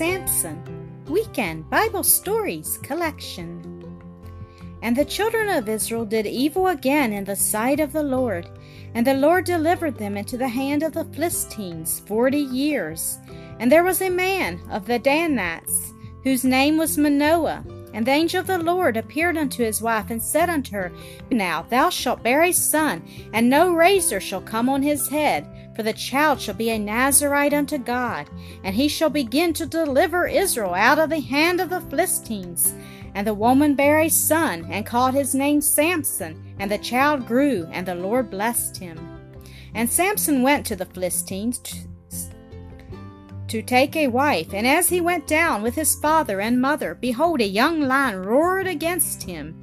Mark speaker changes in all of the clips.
Speaker 1: Samson Weekend Bible Stories Collection. And the children of Israel did evil again in the sight of the Lord, and the Lord delivered them into the hand of the Philistines forty years. And there was a man of the Danites, whose name was Manoah, and the angel of the Lord appeared unto his wife and said unto her, Now thou shalt bear a son, and no razor shall come on his head, for the child shall be a Nazarite unto God, and he shall begin to deliver Israel out of the hand of the Philistines. And the woman bare a son, and called his name Samson. And the child grew, and the Lord blessed him. And Samson went to the Philistines to take a wife. And as he went down with his father and mother, behold, a young lion roared against him.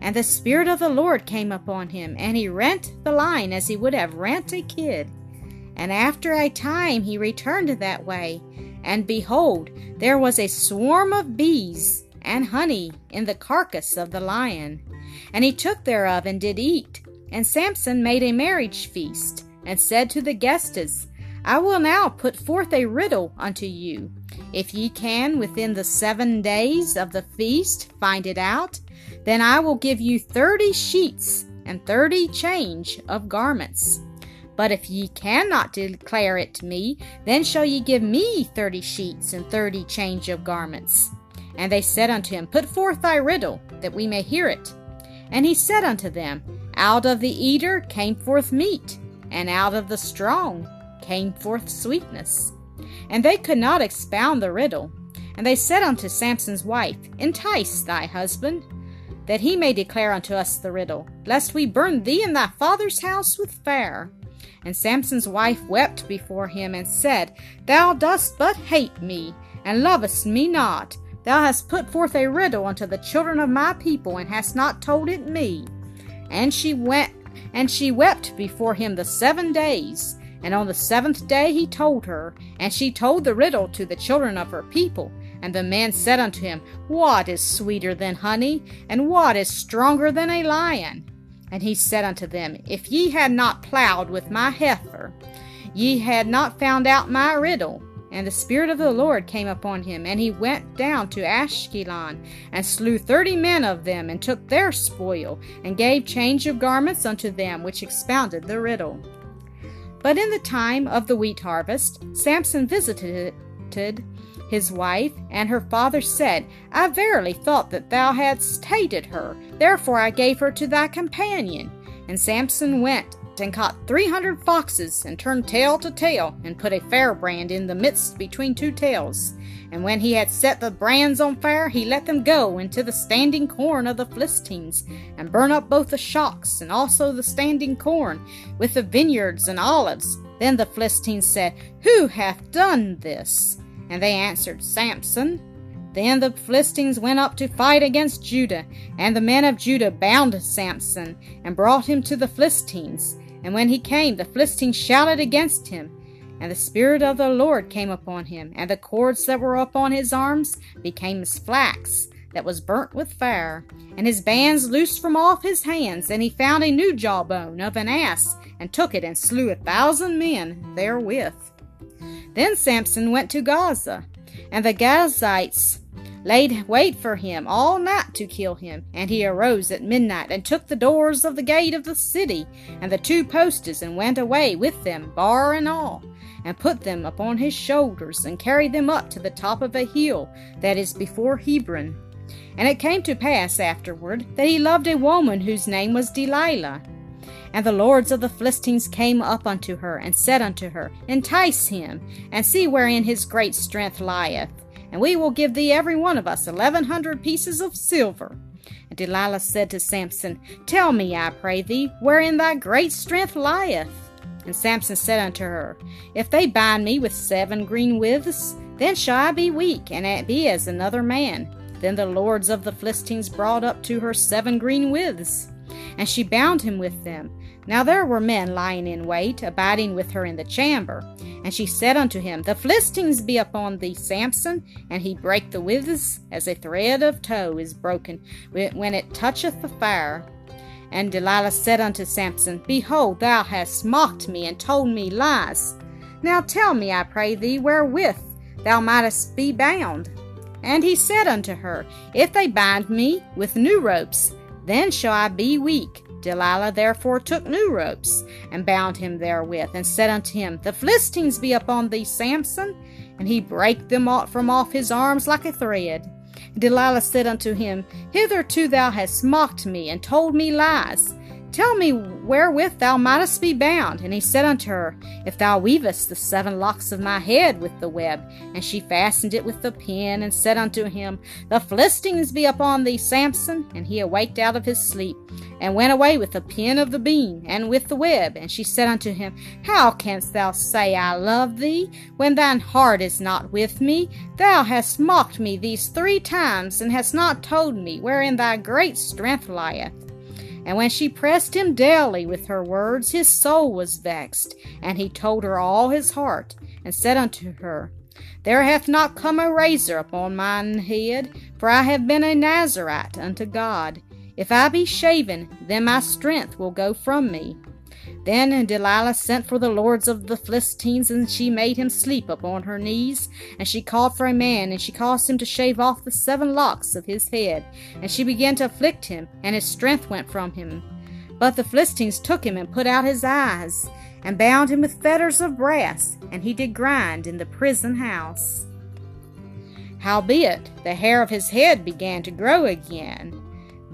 Speaker 1: And the Spirit of the Lord came upon him, and he rent the lion as he would have rent a kid. And after a time he returned that way, and behold, there was a swarm of bees and honey in the carcass of the lion. And he took thereof and did eat. And Samson made a marriage feast, and said to the guests, I will now put forth a riddle unto you. If ye can within the seven days of the feast find it out, then I will give you thirty sheets and thirty change of garments. But if ye cannot declare it to me, then shall ye give me thirty sheets and thirty change of garments. And they said unto him, Put forth thy riddle, that we may hear it. And he said unto them, Out of the eater came forth meat, and out of the strong came forth sweetness. And they could not expound the riddle. And they said unto Samson's wife, Entice thy husband, that he may declare unto us the riddle, lest we burn thee and thy father's house with fire. And Samson's wife wept before him, and said, Thou dost but hate me, and lovest me not. Thou hast put forth a riddle unto the children of my people, and hast not told it me. And she went, and she wept before him the seven days. And on the seventh day he told her, and she told the riddle to the children of her people. And the man said unto him, What is sweeter than honey, and what is stronger than a lion? And he said unto them, If ye had not plowed with my heifer, ye had not found out my riddle. And the Spirit of the Lord came upon him, and he went down to Ashkelon, and slew thirty men of them, and took their spoil, and gave change of garments unto them which expounded the riddle. But in the time of the wheat harvest, Samson visited his wife, and her father said, I verily thought that thou hadst hated her, therefore I gave her to thy companion. And Samson went and caught three hundred foxes, and turned tail to tail, and put a firebrand in the midst between two tails. And when he had set the brands on fire, he let them go into the standing corn of the Philistines, and burn up both the shocks and also the standing corn, with the vineyards and olives. Then the Philistines said, Who hath done this? And they answered, Samson. Then the Philistines went up to fight against Judah, and the men of Judah bound Samson, and brought him to the Philistines. And when he came, the Philistines shouted against him. And the Spirit of the Lord came upon him, and the cords that were upon his arms became as flax that was burnt with fire. And his bands loosed from off his hands, and he found a new jawbone of an ass, and took it and slew a thousand men therewith. Then Samson went to Gaza, and the Gazites laid wait for him all night to kill him. And he arose at midnight, and took the doors of the gate of the city, and the two postes, and went away with them, bar and all, and put them upon his shoulders, and carried them up to the top of a hill that is before Hebron. And it came to pass afterward that he loved a woman whose name was Delilah. And the lords of the Philistines came up unto her, and said unto her, Entice him, and see wherein his great strength lieth and we will give thee every one of us eleven hundred pieces of silver. And Delilah said to Samson, Tell me, I pray thee, wherein thy great strength lieth. And Samson said unto her, If they bind me with seven green withs, then shall I be weak, and be as another man. Then the lords of the Philistines brought up to her seven green withs, and she bound him with them. Now there were men lying in wait, abiding with her in the chamber. And she said unto him, The Philistines be upon thee, Samson. And he brake the withs as a thread of tow is broken when it toucheth the fire. And Delilah said unto Samson, Behold, thou hast mocked me and told me lies. Now tell me, I pray thee, wherewith thou mightest be bound. And he said unto her, If they bind me with new ropes, then shall I be weak. Delilah therefore took new ropes, and bound him therewith, and said unto him, The Philistines be upon thee, Samson. And he brake them from off his arms like a thread. Delilah said unto him, Hitherto thou hast mocked me, and told me lies. Tell me wherewith thou mightest be bound. And he said unto her, If thou weavest the seven locks of my head with the web. And she fastened it with the pin, and said unto him, The Philistines be upon thee, Samson. And he awaked out of his sleep, and went away with the pin of the beam, and with the web. And she said unto him, How canst thou say, I love thee, when thine heart is not with me? Thou hast mocked me these three times, and hast not told me wherein thy great strength lieth. And when she pressed him daily with her words, his soul was vexed. And he told her all his heart, and said unto her, There hath not come a razor upon mine head, for I have been a Nazarite unto God. If I be shaven, then my strength will go from me. Then Delilah sent for the lords of the Philistines, and she made him sleep upon her knees. And she called for a man, and she caused him to shave off the seven locks of his head. And she began to afflict him, and his strength went from him. But the Philistines took him and put out his eyes, and bound him with fetters of brass, and he did grind in the prison house. Howbeit, the hair of his head began to grow again.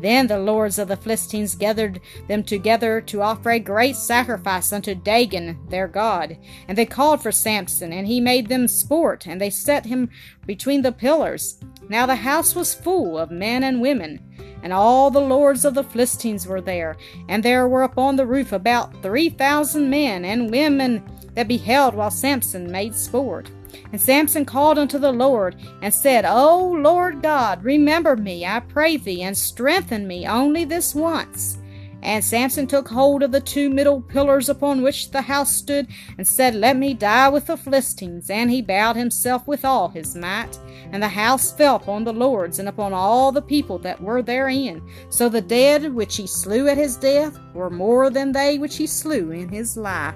Speaker 1: Then the lords of the Philistines gathered them together to offer a great sacrifice unto Dagon their god. And they called for Samson, and he made them sport, and they set him between the pillars. Now the house was full of men and women, and all the lords of the Philistines were there. And there were upon the roof about three thousand men and women that beheld while Samson made sport. And Samson called unto the Lord, and said, O Lord God, remember me, I pray thee, and strengthen me only this once. And Samson took hold of the two middle pillars upon which the house stood, and said, Let me die with the Philistines. And he bowed himself with all his might. And the house fell upon the lords, and upon all the people that were therein. So the dead which he slew at his death were more than they which he slew in his life.